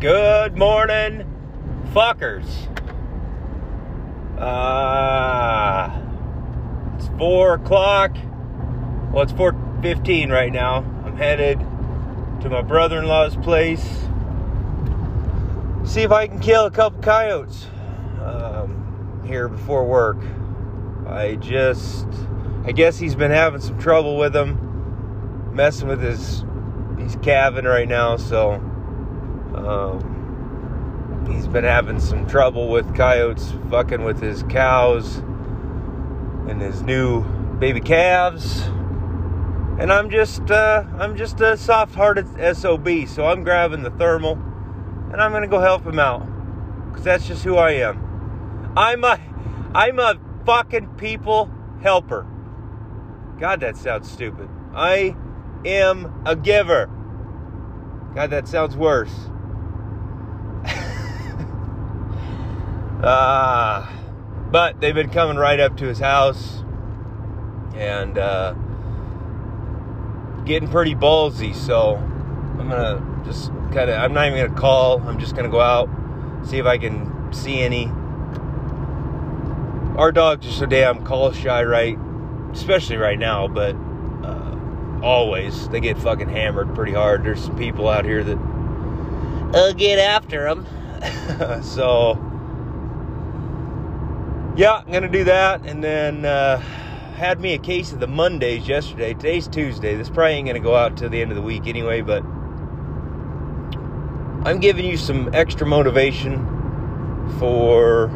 Good morning, fuckers. Uh, it's four o'clock. Well, it's four fifteen right now. I'm headed to my brother-in-law's place. See if I can kill a couple coyotes um, here before work. I just, I guess he's been having some trouble with them, messing with his, he's calving right now, so um, he's been having some trouble with coyotes fucking with his cows and his new baby calves. And I'm just, uh, I'm just a soft-hearted sob, so I'm grabbing the thermal, and I'm gonna go help him out, cause that's just who I am. I'm a, I'm a fucking people helper. God, that sounds stupid. I am a giver. God, that sounds worse. Ah, uh, but they've been coming right up to his house and uh, getting pretty ballsy. So I'm gonna just kind of, I'm not even gonna call. I'm just gonna go out, see if I can see any. Our dogs are so damn call shy, right? Especially right now, but uh, always they get fucking hammered pretty hard. There's some people out here that uh, get after them. so yeah, I'm gonna do that, and then uh, had me a case of the Mondays yesterday. Today's Tuesday. This probably ain't gonna go out till the end of the week anyway, but I'm giving you some extra motivation for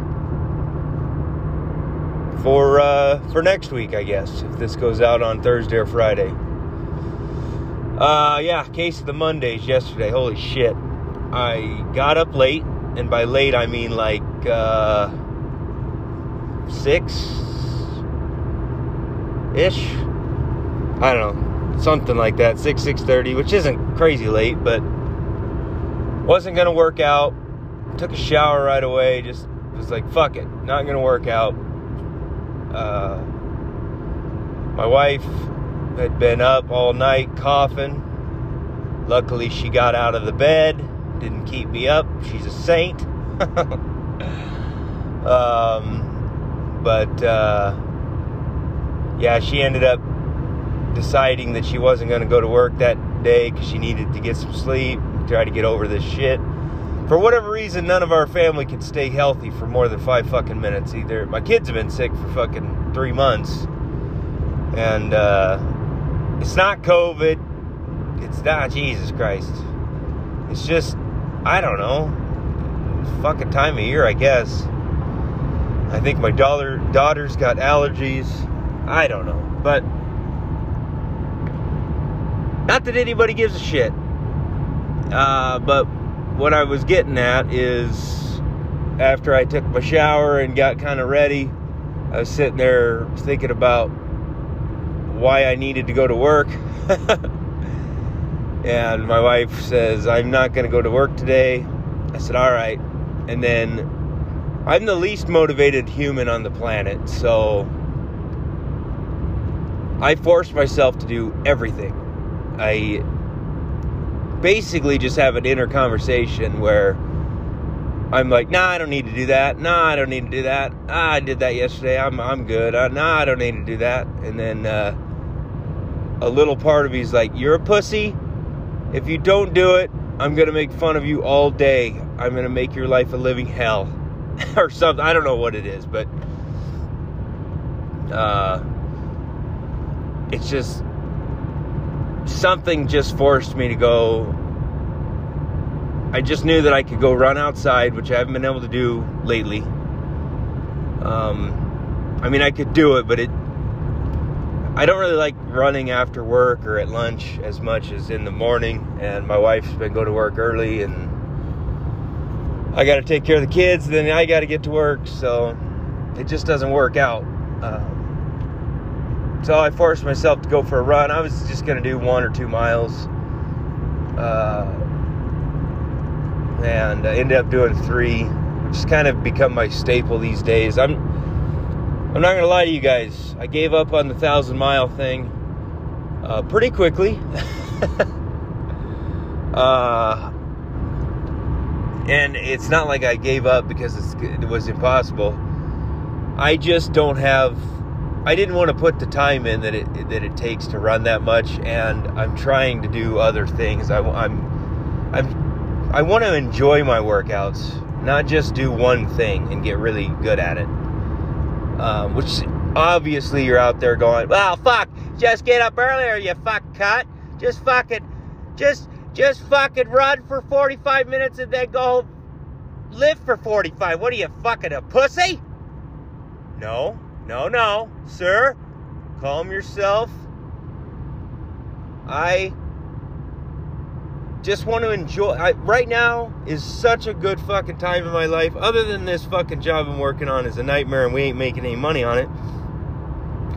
for uh, for next week, I guess, if this goes out on Thursday or Friday. Uh, yeah, case of the Mondays yesterday. Holy shit! I got up late, and by late I mean like. Uh, six ish. I don't know, something like that, six six thirty, which isn't crazy late, but wasn't gonna work out. Took a shower right away. Just was like, fuck it, not gonna work out. Uh, my wife had been up all night coughing. Luckily, she got out of the bed, didn't keep me up. She's a saint. um, but uh, yeah, she ended up deciding that she wasn't going to go to work that day because she needed to get some sleep, try to get over this shit. For whatever reason, none of our family could stay healthy for more than five fucking minutes. Either my kids have been sick for fucking three months, and uh, it's not COVID. It's not Jesus Christ. It's just I don't know. Fucking time of year, I guess. I think my daughter daughter's got allergies. I don't know, but not that anybody gives a shit. Uh, but what I was getting at is after I took my shower and got kind of ready, I was sitting there thinking about why I needed to go to work. and my wife says, I'm not going to go to work today. I said, All right. And then I'm the least motivated human on the planet, so I force myself to do everything. I basically just have an inner conversation where I'm like, nah, I don't need to do that. Nah, I don't need to do that. Ah, I did that yesterday. I'm I'm good. Uh, nah, I don't need to do that. And then uh, a little part of me is like, you're a pussy. If you don't do it, I'm gonna make fun of you all day. I'm gonna make your life a living hell. or something. I don't know what it is, but uh, it's just something just forced me to go. I just knew that I could go run outside, which I haven't been able to do lately. Um, I mean, I could do it, but it. I don't really like running after work or at lunch as much as in the morning. And my wife's been going to work early, and I got to take care of the kids, then I got to get to work, so it just doesn't work out. Um, so I forced myself to go for a run. I was just going to do one or two miles. Uh, and I ended up doing three, which has kind of become my staple these days. I'm I'm not gonna lie to you guys. I gave up on the thousand mile thing uh, pretty quickly. uh, and it's not like I gave up because it was impossible. I just don't have. I didn't want to put the time in that it that it takes to run that much, and I'm trying to do other things. I, I'm I'm I want to enjoy my workouts, not just do one thing and get really good at it. Um, which obviously you're out there going, well, fuck, just get up earlier, you fuck cut. Just fucking, just just fucking run for 45 minutes and then go live for 45. What are you fucking a pussy? No, no, no, sir. Calm yourself. I just want to enjoy. I, right now is such a good fucking time in my life. Other than this fucking job I'm working on is a nightmare and we ain't making any money on it.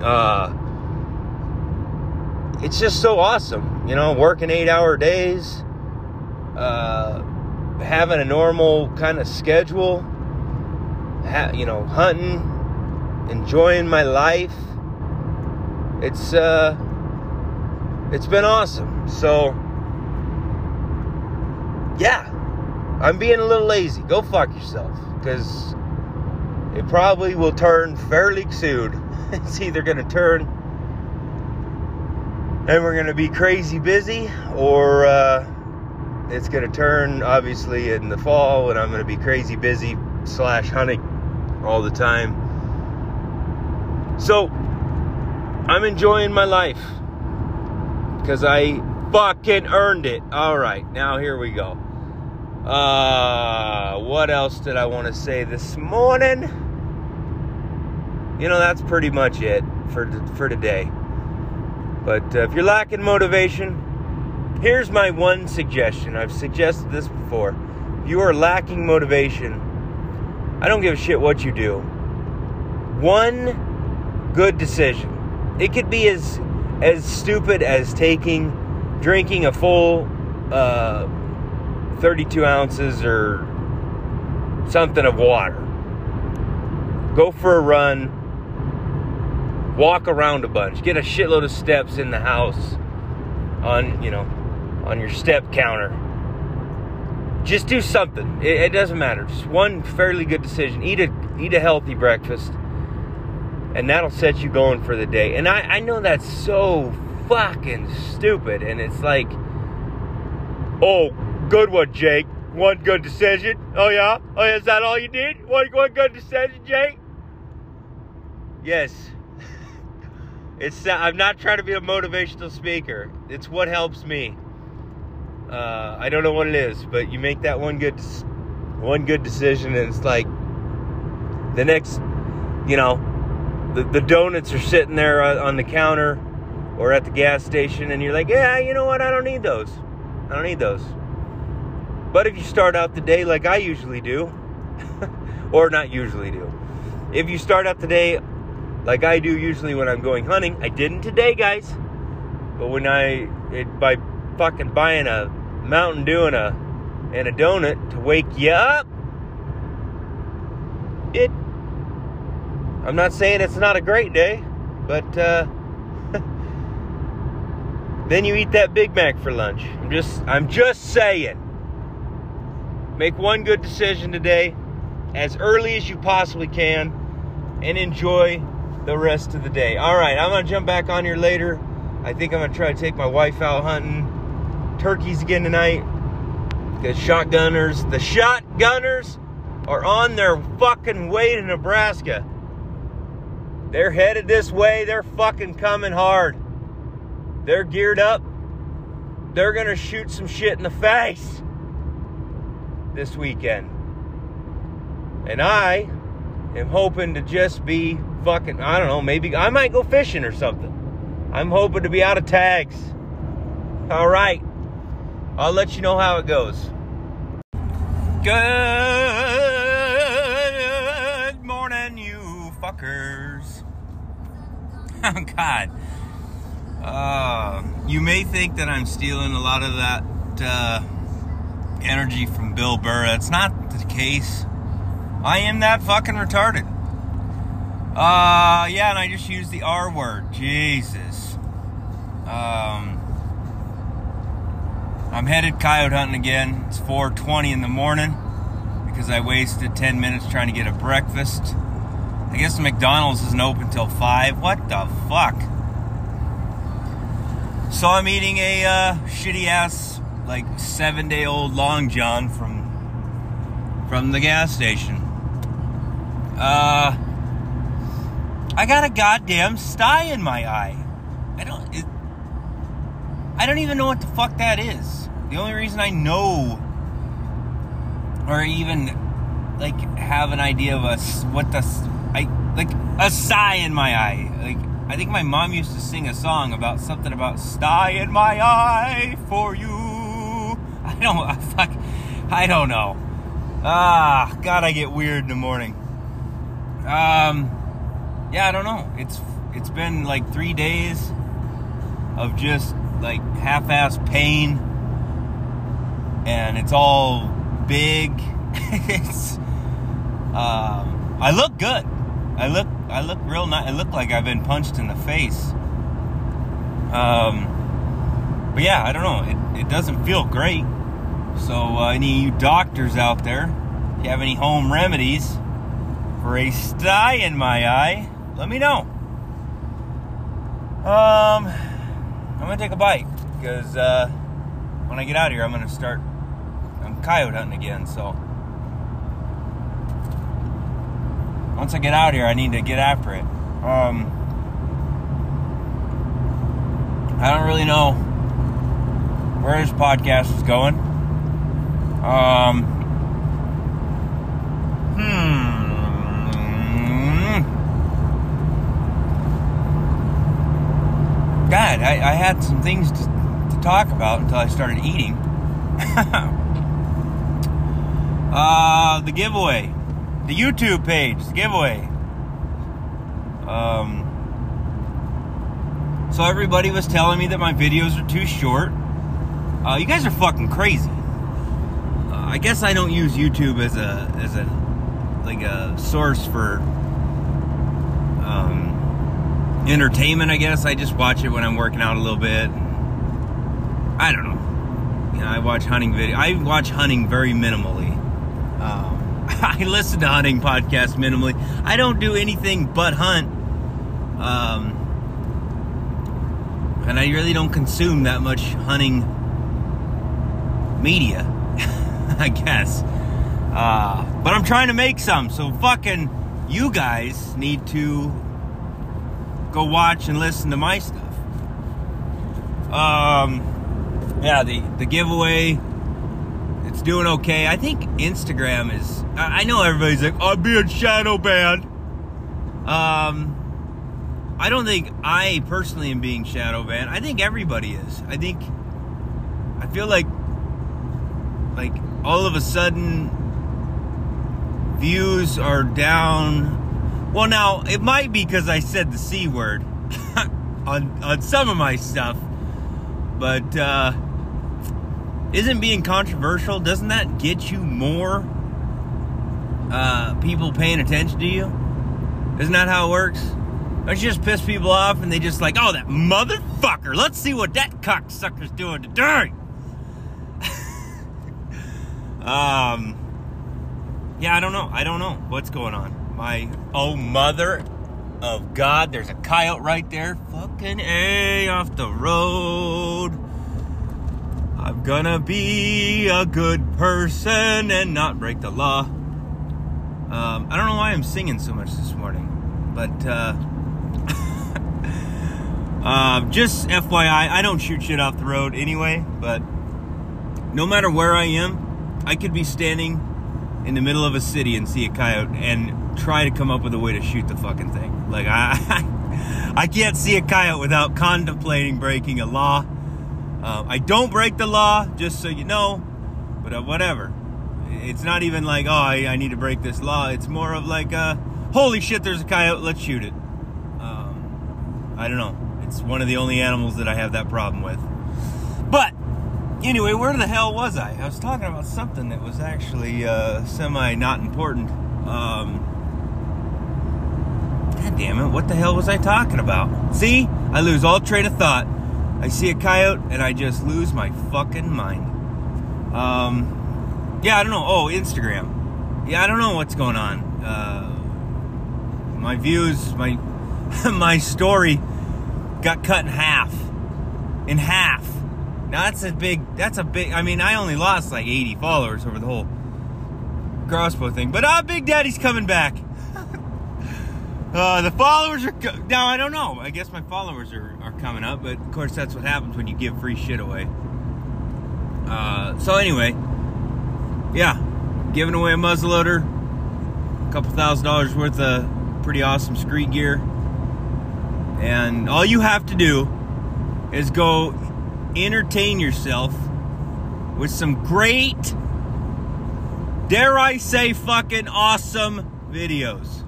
Uh, it's just so awesome, you know, working eight hour days, uh, having a normal kind of schedule, ha- you know, hunting, enjoying my life. It's uh, it's been awesome. So, yeah, I'm being a little lazy. Go fuck yourself, because it probably will turn fairly soon. it's either gonna turn and we're going to be crazy busy, or uh, it's going to turn obviously in the fall, and I'm going to be crazy busy slash hunting all the time. So I'm enjoying my life because I fucking earned it. All right, now here we go. Uh, what else did I want to say this morning? You know, that's pretty much it for for today. But uh, if you're lacking motivation, here's my one suggestion. I've suggested this before. If you are lacking motivation, I don't give a shit what you do. One good decision. It could be as as stupid as taking drinking a full uh, 32 ounces or something of water. Go for a run walk around a bunch, get a shitload of steps in the house on, you know, on your step counter. Just do something. It, it doesn't matter. Just one fairly good decision. Eat a eat a healthy breakfast, and that'll set you going for the day. And I, I know that's so fucking stupid, and it's like, oh, good one, Jake. One good decision. Oh yeah. Oh, yeah, is that all you did? One one good decision, Jake. Yes, it's I'm not trying to be a motivational speaker. It's what helps me. Uh, I don't know what it is, but you make that one good one good decision, and it's like the next, you know, the, the donuts are sitting there on the counter or at the gas station, and you're like, yeah, you know what? I don't need those. I don't need those. But if you start out the day like I usually do, or not usually do, if you start out the day like I do usually when I'm going hunting. I didn't today, guys. But when I it, by fucking buying a Mountain Dew and a and a donut to wake you up, it. I'm not saying it's not a great day, but uh, then you eat that Big Mac for lunch. I'm just I'm just saying. Make one good decision today, as early as you possibly can, and enjoy the rest of the day. All right, I'm gonna jump back on here later. I think I'm gonna try to take my wife out hunting turkeys again tonight. Because shotgunners, the shotgunners are on their fucking way to Nebraska. They're headed this way. They're fucking coming hard. They're geared up. They're gonna shoot some shit in the face this weekend. And I am hoping to just be fucking, I don't know, maybe I might go fishing or something. I'm hoping to be out of tags. All right. I'll let you know how it goes. Good morning, you fuckers. Oh, God. Uh, you may think that I'm stealing a lot of that uh, energy from Bill Burr. That's not the case. I am that fucking retarded. Uh, yeah, and I just used the R word. Jesus. Um, I'm headed coyote hunting again. It's 4:20 in the morning. because I wasted 10 minutes trying to get a breakfast. I guess McDonald's isn't open till 5. What the fuck? So I'm eating a uh, shitty ass, like seven day old Long John from from the gas station. Uh, I got a goddamn sty in my eye. I don't. It, I don't even know what the fuck that is. The only reason I know, or even like have an idea of a what the I like a sigh in my eye. Like I think my mom used to sing a song about something about sty in my eye for you. I don't. I fuck. I don't know. Ah, God, I get weird in the morning. Um, yeah, I don't know. It's it's been like three days of just like half-ass pain, and it's all big. it's um, I look good. I look I look real nice. I look like I've been punched in the face. Um, but yeah, I don't know. It it doesn't feel great. So uh, any you doctors out there, if you have any home remedies for a sty in my eye, let me know. Um, I'm gonna take a bite because uh, when I get out of here, I'm gonna start. I'm coyote hunting again, so once I get out here, I need to get after it. Um, I don't really know where this podcast is going. Um, I, I had some things to, to talk about until I started eating. uh, the giveaway the YouTube page, the giveaway. Um, so everybody was telling me that my videos are too short. Uh, you guys are fucking crazy. Uh, I guess I don't use YouTube as a as a like a source for entertainment. I guess I just watch it when I'm working out a little bit. I don't know. You know, I watch hunting video. I watch hunting very minimally. Um, I listen to hunting podcasts minimally. I don't do anything but hunt. Um, and I really don't consume that much hunting media, I guess. Uh, but I'm trying to make some, so fucking you guys need to go watch and listen to my stuff. Um, yeah, the the giveaway it's doing okay. I think Instagram is. I know everybody's like, I'm being shadow banned. Um, I don't think I personally am being shadow banned. I think everybody is. I think. I feel like, like all of a sudden, views are down. Well, now it might be because I said the c word on on some of my stuff, but. uh isn't being controversial doesn't that get you more uh, people paying attention to you? Isn't that how it works? Don't you just piss people off and they just like oh that motherfucker let's see what that cocksucker's doing today. Um yeah i don't know. I don't know what's going on my oh mother of god there's a coyote right there fucking a off the road I'm gonna be a good person and not break the law. Um, I don't know why I'm singing so much this morning, but uh, uh, just FYI, I don't shoot shit off the road anyway, but no matter where I am, I could be standing in the middle of a city and see a coyote and try to come up with a way to shoot the fucking thing. Like, I, I can't see a coyote without contemplating breaking a law uh, I don't break the law, just so you know, but uh, whatever. It's not even like, oh, I, I, need to break this law. It's more of like, uh, holy shit, there's a coyote, let's shoot it. Um, I don't know. It's one of the only animals that I have that problem with. Anyway, where the hell was I? I was talking about something that was actually uh, semi not important. Um, God damn it, what the hell was I talking about? See, I lose all train of thought. I see a coyote and I just lose my fucking mind. Um, yeah, I don't know. Oh, Instagram. yeah, I don't know what's going on. Uh, my views, my my story got cut in half. In half. Now that's a big. That's a big. I mean, I only lost like 80 followers over the whole crossbow thing, but uh, Big Daddy's coming back. uh, the followers are co- now. I don't know. I guess my followers are, are coming up, but of course that's what happens when you give free shit away. Uh, so anyway, yeah, giving away a muzzleloader, a couple thousand dollars worth of pretty awesome screen gear, and all you have to do is go entertain yourself with some great, dare I say, fucking awesome videos.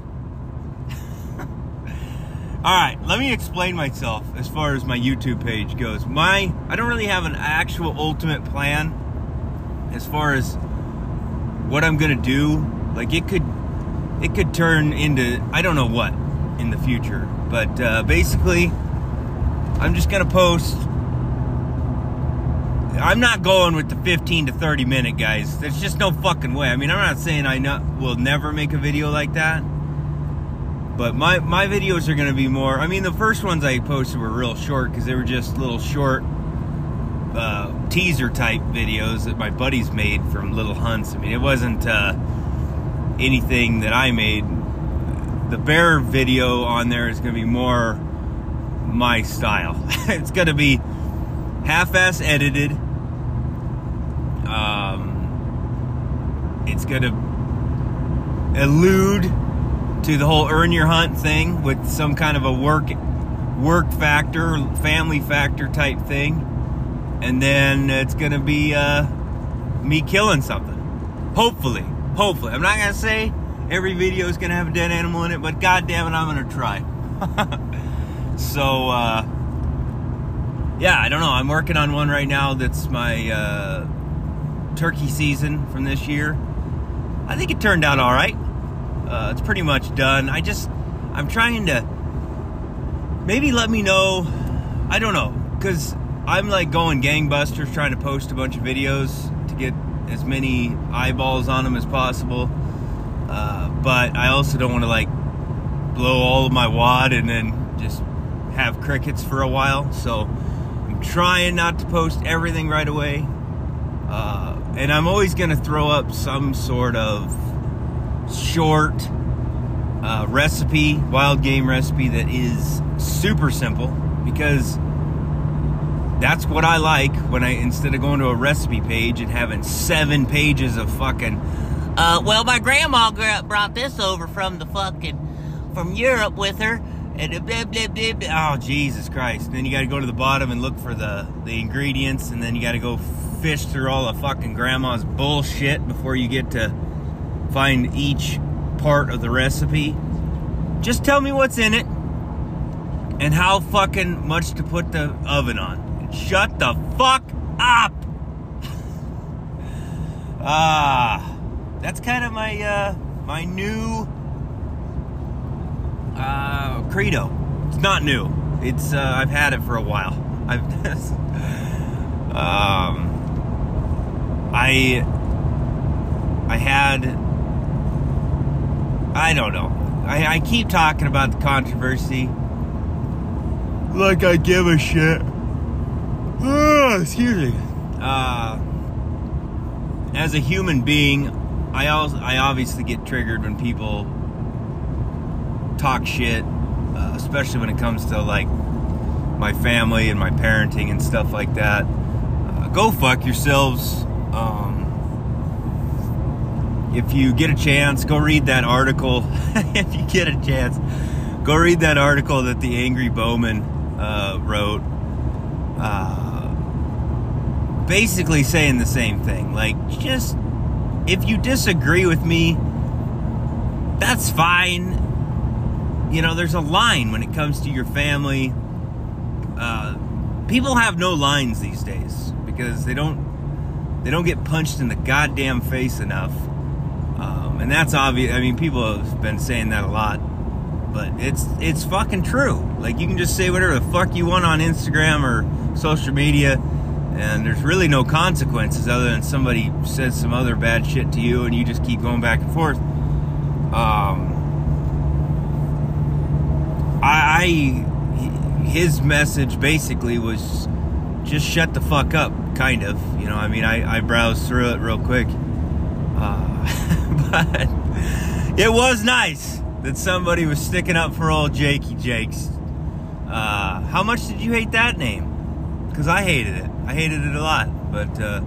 All right, let me explain myself as far as my YouTube page goes. My I don't really have an actual ultimate plan as far as what I'm going to do. Like it could it could turn into I don't know what in the future, but uh, basically I'm just going to post I'm not going with the 15 to 30 minute guys. There's just no fucking way. I mean, I'm not saying I not, will never make a video like that. But my, my videos are going to be more. I mean, the first ones I posted were real short because they were just little short uh, teaser type videos that my buddies made from little hunts. I mean, it wasn't uh, anything that I made. The bear video on there is going to be more my style. it's going to be half-ass edited. Um, it's going to allude to the whole earn your hunt thing with some kind of a work work factor, family factor type thing, and then it's going to be uh, me killing something. Hopefully, hopefully. I'm not going to say every video is going to have a dead animal in it, but god damn it, I'm going to try. so. Uh, yeah, I don't know. I'm working on one right now that's my uh, turkey season from this year. I think it turned out all right. Uh, it's pretty much done. I just, I'm trying to maybe let me know. I don't know, because I'm like going gangbusters trying to post a bunch of videos to get as many eyeballs on them as possible. Uh, but I also don't want to like blow all of my wad and then just have crickets for a while. So I'm trying not to post everything right away. Uh, and I'm always going to throw up some sort of short uh, recipe, wild game recipe that is super simple because that's what I like when I, instead of going to a recipe page and having seven pages of fucking, Uh, well, my grandma brought this over from the fucking from Europe with her, and blah, blah, blah, blah. oh, Jesus Christ. And then you got to go to the bottom and look for the, the ingredients, and then you got to go fish through all the fucking grandma's bullshit before you get to find each part of the recipe. Just tell me what's in it and how fucking much to put the oven on. Shut the fuck up! Ah, that's kind of my uh, my new uh, credo. It's not new. It's uh, I've had it for a while. I've um, I I had I don't know. I, I keep talking about the controversy like I give a shit. Ah, excuse me. Uh, as a human being, I also I obviously get triggered when people talk shit, uh, especially when it comes to like my family and my parenting and stuff like that. Uh, go fuck yourselves. Um, if you get a chance, go read that article. if you get a chance, go read that article that the Angry Bowman uh, wrote. Uh, basically saying the same thing. Like, just if you disagree with me, that's fine. You know, there's a line when it comes to your family. Uh, people have no lines these days because they don't they don't get punched in the goddamn face enough. Um, and that's obvious. I mean, people have been saying that a lot, but it's it's fucking true. Like you can just say whatever the fuck you want on Instagram or social media, and there's really no consequences other than somebody says some other bad shit to you and you just keep going back and forth. Um, I, his message basically was just shut the fuck up, kind of. You know, I mean, I, I browsed through it real quick. Uh, but it was nice that somebody was sticking up for old Jakey Jakes. Uh, how much did you hate that name? Because I hated it. I hated it a lot. But uh,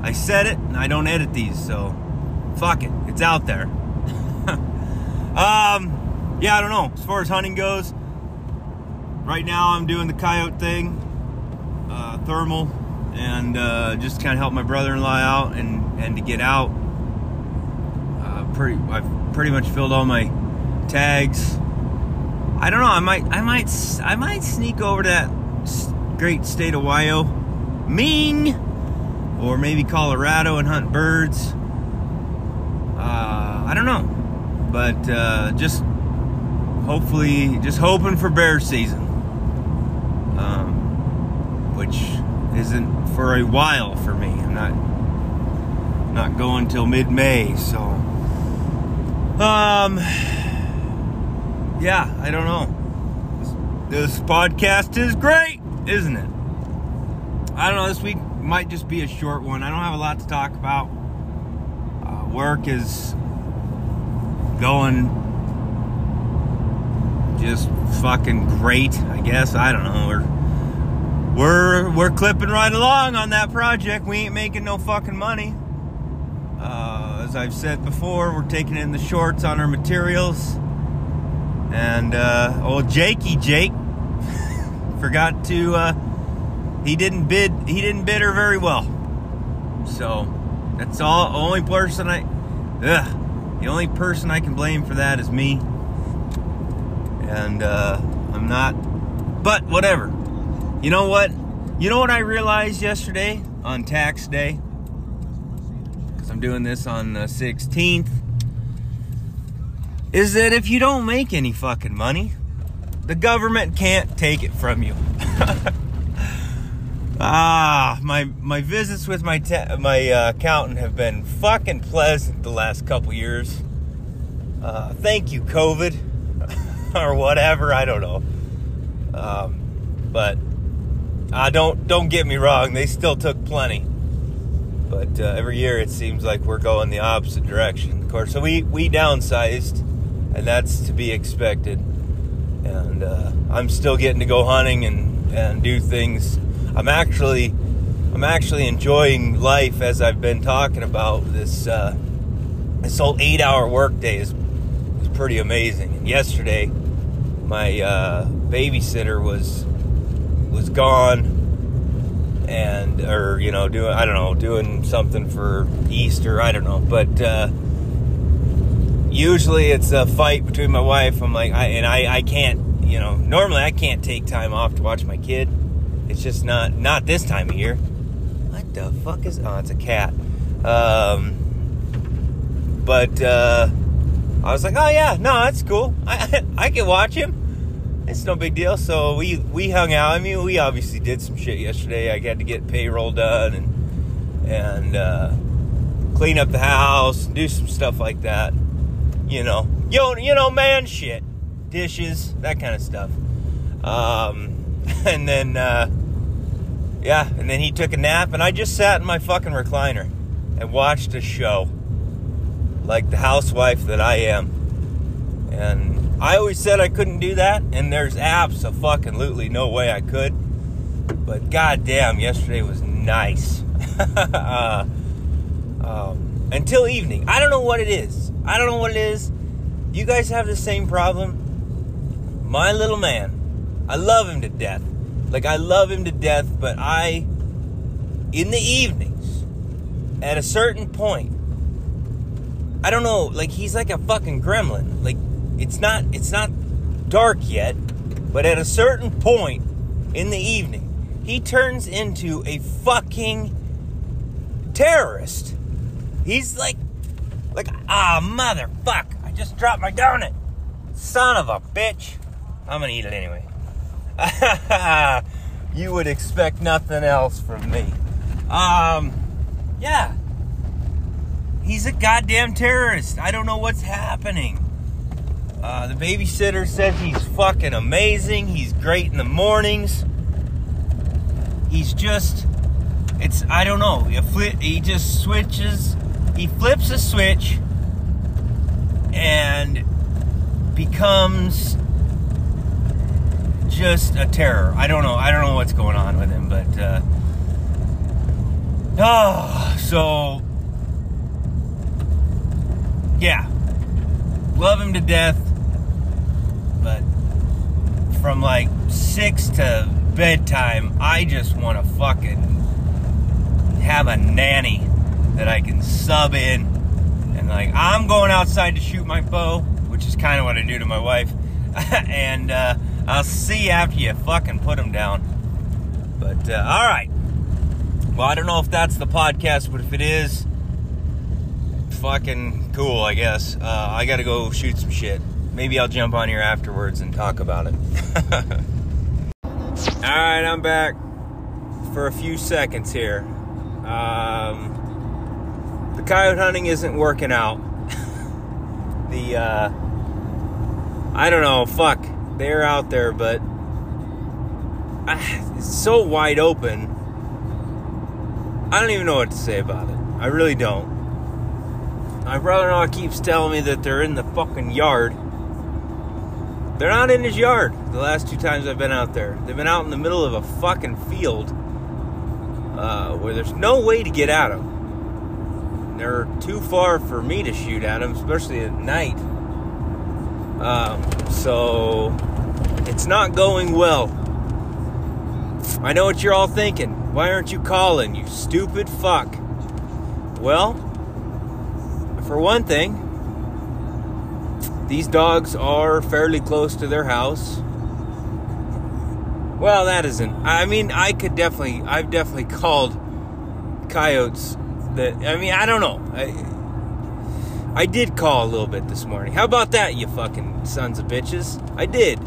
I said it, and I don't edit these, so fuck it. It's out there. um, yeah, I don't know. As far as hunting goes, right now I'm doing the coyote thing, uh, thermal, and uh, just kind of help my brother-in-law out and and to get out. Uh, pretty, I've pretty much filled all my tags. I don't know. I might, I might, I might sneak over to that great state of Wyoming, or maybe Colorado and hunt birds. Uh, I don't know, but uh, just hopefully, just hoping for bear season, which isn't for a while for me. I'm not not going till mid-May, so um, yeah, I don't know. This, this podcast is great, isn't it? I don't know. This week might just be a short one. I don't have a lot to talk about. Uh, work is going just fucking great, I guess. I don't know. We're we're we're clipping right along on that project. We ain't making no fucking money. Uh, as I've said before, we're taking in the shorts on our materials. And uh, old Jakey Jake forgot to. Uh, he didn't bid. He didn't bid her very well. So that's all. Only person I. Ugh, the only person I can blame for that is me. And uh, I'm not. But whatever. You know what? You know what I realized yesterday on tax day? Because I'm doing this on the 16th. Is that if you don't make any fucking money, the government can't take it from you. ah, my my visits with my my uh, accountant have been fucking pleasant the last couple years. Uh, thank you, COVID, or whatever. I don't know. Um, but uh, don't don't get me wrong; they still took plenty. But uh, every year it seems like we're going the opposite direction. Of course, so we we downsized, and that's to be expected. And uh, I'm still getting to go hunting and and do things. I'm actually I'm actually enjoying life as I've been talking about this. Uh, this whole eight-hour workday is is pretty amazing. And yesterday, my uh, babysitter was was gone and or you know doing I don't know doing something for Easter I don't know. But uh, usually it's a fight between my wife I'm like I and I I can't you know normally I can't take time off to watch my kid. It's just not not this time of year. What the fuck is oh it's a cat. Um but uh I was like oh yeah no that's cool. I I can watch him it's no big deal. So we we hung out. I mean, we obviously did some shit yesterday. I had to get payroll done and and uh, clean up the house, and do some stuff like that. You know, you you know, man, shit, dishes, that kind of stuff. Um, and then uh, yeah, and then he took a nap, and I just sat in my fucking recliner and watched a show like the housewife that I am, and I always said I couldn't do that, and there's apps of fucking absolutely no way I could. But goddamn, yesterday was nice. uh, um, until evening. I don't know what it is. I don't know what it is. You guys have the same problem. My little man, I love him to death. Like, I love him to death, but I, in the evenings, at a certain point, I don't know, like, he's like a fucking gremlin. Like, it's not it's not dark yet, but at a certain point in the evening, he turns into a fucking terrorist. He's like like ah motherfuck, I just dropped my donut. Son of a bitch. I'm gonna eat it anyway. you would expect nothing else from me. Um, yeah. He's a goddamn terrorist. I don't know what's happening. Uh, the babysitter says he's fucking amazing. He's great in the mornings. He's just, it's, I don't know. He, he just switches, he flips a switch and becomes just a terror. I don't know. I don't know what's going on with him, but, uh, oh, so, yeah. Love him to death but from like six to bedtime, I just want to fucking have a nanny that I can sub in. And like, I'm going outside to shoot my bow, which is kind of what I do to my wife. and uh, I'll see after you fucking put them down. But uh, all right. Well, I don't know if that's the podcast, but if it is, fucking cool, I guess. Uh, I gotta go shoot some shit maybe I'll jump on here afterwards and talk about it. All right, I'm back for a few seconds here. Um, the coyote hunting isn't working out. the uh, I don't know, fuck, they're out there, but uh, it's so wide open. I don't even know what to say about it. I really don't. My brother-in-law keeps telling me that they're in the fucking yard they're not in his yard the last two times I've been out there. They've been out in the middle of a fucking field uh, where there's no way to get at them. They're too far for me to shoot at them, especially at night. Um, so it's not going well. I know what you're all thinking. Why aren't you calling, you stupid fuck? Well, for one thing, these dogs are fairly close to their house. Well, that isn't. I mean, I could definitely, I've definitely called coyotes that, I mean, I don't know. I, I did call a little bit this morning. How about that, you fucking sons of bitches? I did.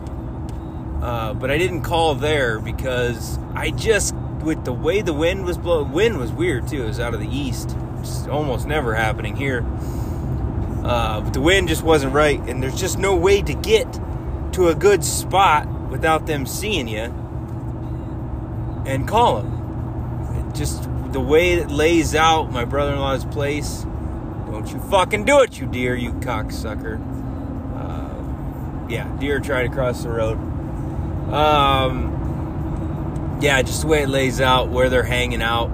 Uh, but I didn't call there because I just, with the way the wind was blowing, wind was weird too. It was out of the east. It's almost never happening here. Uh, but the wind just wasn't right, and there's just no way to get to a good spot without them seeing you and call them. just the way it lays out my brother-in-law's place. Don't you fucking do it, you deer, you cocksucker. Uh, yeah, deer tried to cross the road. Um, yeah, just the way it lays out, where they're hanging out.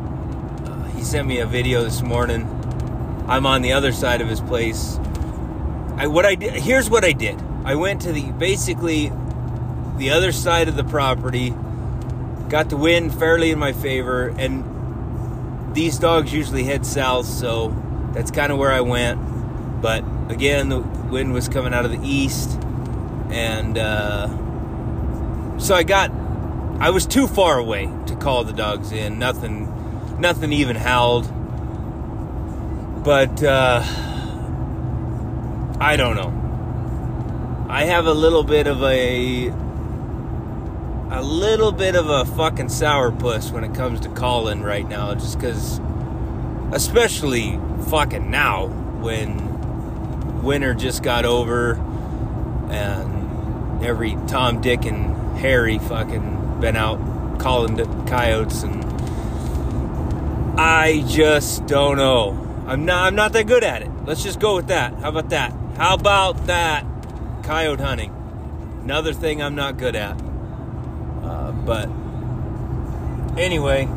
Uh, he sent me a video this morning. I'm on the other side of his place I what I did here's what I did. I went to the basically the other side of the property, got the wind fairly in my favor, and these dogs usually head south, so that's kind of where I went. But again, the wind was coming out of the east, and uh, so I got I was too far away to call the dogs in. Nothing, nothing even howled. But uh, I don't know. I have a little bit of a a little bit of a fucking sourpuss when it comes to calling right now, just because, especially fucking now when winter just got over and every Tom, Dick, and Harry fucking been out calling the coyotes, and I just don't know. I'm not. I'm not that good at it. Let's just go with that. How about that? How about that? Coyote hunting. Another thing I'm not good at. Uh, but anyway,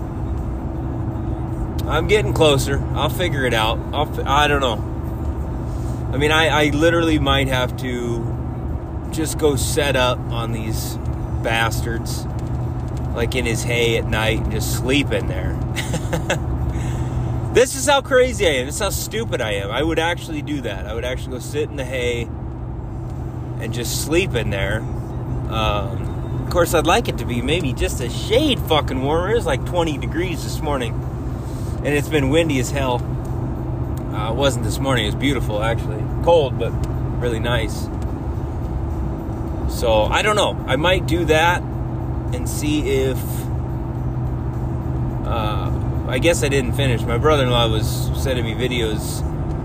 I'm getting closer. I'll figure it out. I'll, I don't know. I mean, I, I literally might have to just go set up on these bastards, like in his hay at night, and just sleep in there. This is how crazy I am. This is how stupid I am. I would actually do that. I would actually go sit in the hay and just sleep in there. Um, of course, I'd like it to be maybe just a shade fucking warmer. It was like 20 degrees this morning, and it's been windy as hell. Uh, it wasn't this morning. It was beautiful, actually. Cold, but really nice. So I don't know. I might do that and see if uh, I guess I didn't finish. My brother-in-law was sending me videos.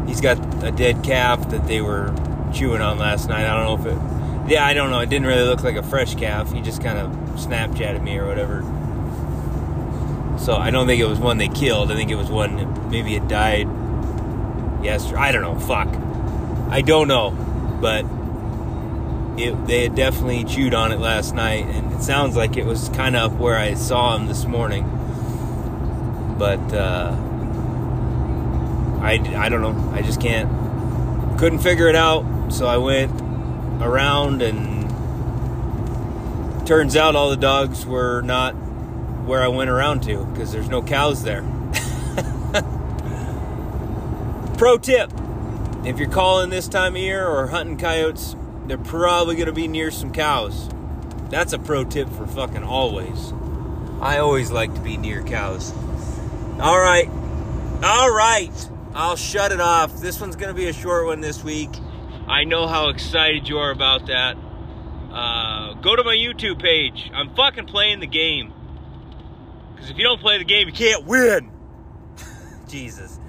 He's got a dead calf that they were chewing on last night. I don't know if it. Yeah, I don't know. It didn't really look like a fresh calf. He just kind of Snapchatted me or whatever. So I don't think it was one they killed. I think it was one that maybe it died yesterday. I don't know. Fuck. I don't know, but it, they had definitely chewed on it last night, and it sounds like it was kind of where I saw him this morning. But uh, I, I don't know. I just can't, couldn't figure it out. So I went around, and turns out all the dogs were not where I went around to because there's no cows there. Pro tip if you're calling this time of year or hunting coyotes, they're probably going to be near some cows. That's a pro tip for fucking always. I always like to be near cows. All right. All right. I'll shut it off. This one's going to be a short one this week. I know how excited you are about that. Uh, go to my YouTube page. I'm fucking playing the game. Because if you don't play the game, you can't win. Jesus.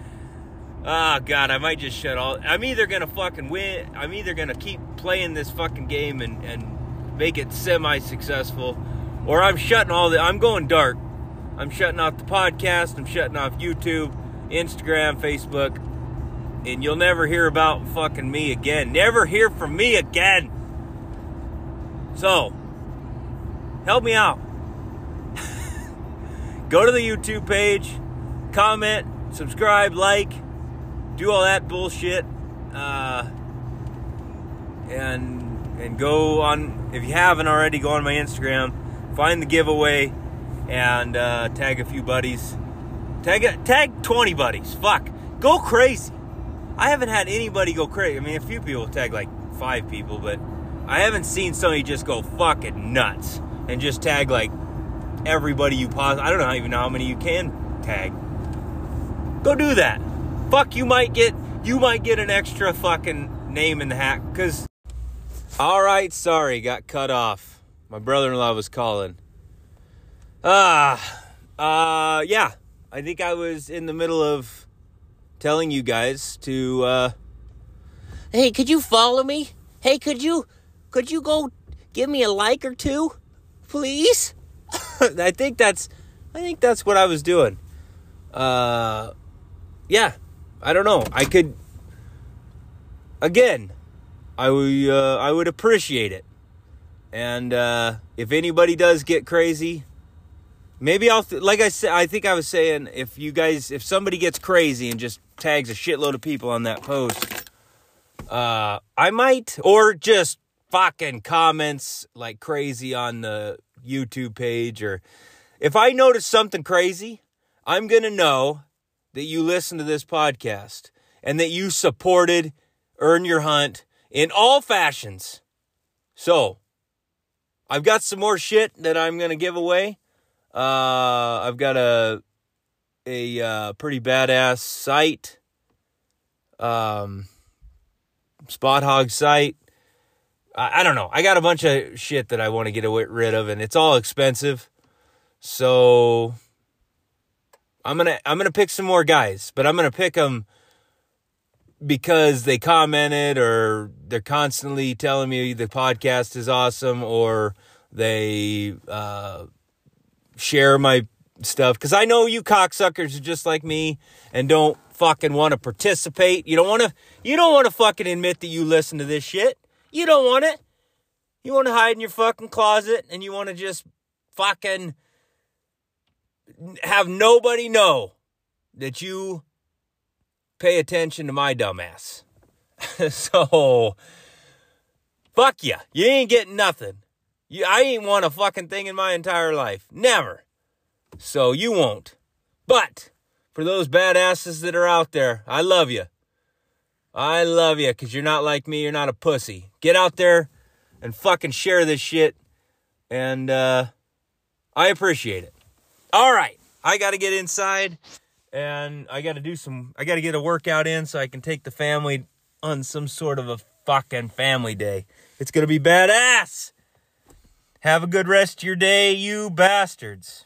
Oh god, I might just shut all. I'm either gonna fucking win. I'm either gonna keep playing this fucking game and and make it semi-successful, or I'm shutting all the. I'm going dark. I'm shutting off the podcast. I'm shutting off YouTube, Instagram, Facebook, and you'll never hear about fucking me again. Never hear from me again. So, help me out. Go to the YouTube page, comment, subscribe, like do all that bullshit, uh, and and go on if you haven't already. Go on my Instagram, find the giveaway, and uh, tag a few buddies. Tag tag twenty buddies. Fuck, go crazy. I haven't had anybody go crazy. I mean, a few people tag like five people, but I haven't seen somebody just go fucking nuts and just tag like everybody you possibly. I don't know even know how many you can tag. Go do that fuck, you might get you might get an extra fucking name in the hat. Cause all right, sorry, got cut off. My brother-in-law was calling. Ah, uh, uh, yeah. I think I was in the middle of telling you guys to. uh Hey, could you follow me? Hey, could you could you go give me a like or two, please? I think that's I think that's what I was doing. Uh, yeah, I don't know. I could again. I would uh, I would appreciate it. And uh, if anybody does get crazy, maybe I'll like I said. I think I was saying if you guys if somebody gets crazy and just tags a shitload of people on that post, uh, I might or just fucking comments like crazy on the YouTube page or if I notice something crazy, I'm gonna know that you listen to this podcast and that you supported Earn Your Hunt in all fashions. So, I've got some more shit that I'm to give away. Uh, I've got a a uh, pretty badass sight, um, Spot Hogg sight. I, I don't know. I got a bunch of shit that I want to get rid of, and it's all expensive. So I'm gonna I'm gonna pick some more guys, but I'm gonna pick them because they commented or they're constantly telling me the podcast is awesome or they uh, share my stuff because I know you cocksuckers are just like me and don't fucking want to participate. You don't want to. You don't want to fucking admit that you listen to this shit. You don't want it. You want to hide in your fucking closet and you want to just fucking have nobody know that you pay attention to my dumbass. so, fuck you. You ain't getting nothing. You, I ain't won a fucking thing in my entire life. Never. So you won't. But for those badasses that are out there, I love you. I love you because you're not like me. You're not a pussy. Get out there and fucking share this shit. And uh, I appreciate it. All right. I got to get inside and I got to do some, I got to get a workout in so I can take the family on some sort of a fucking family day. It's going to be badass. Have a good rest of your day, you bastards.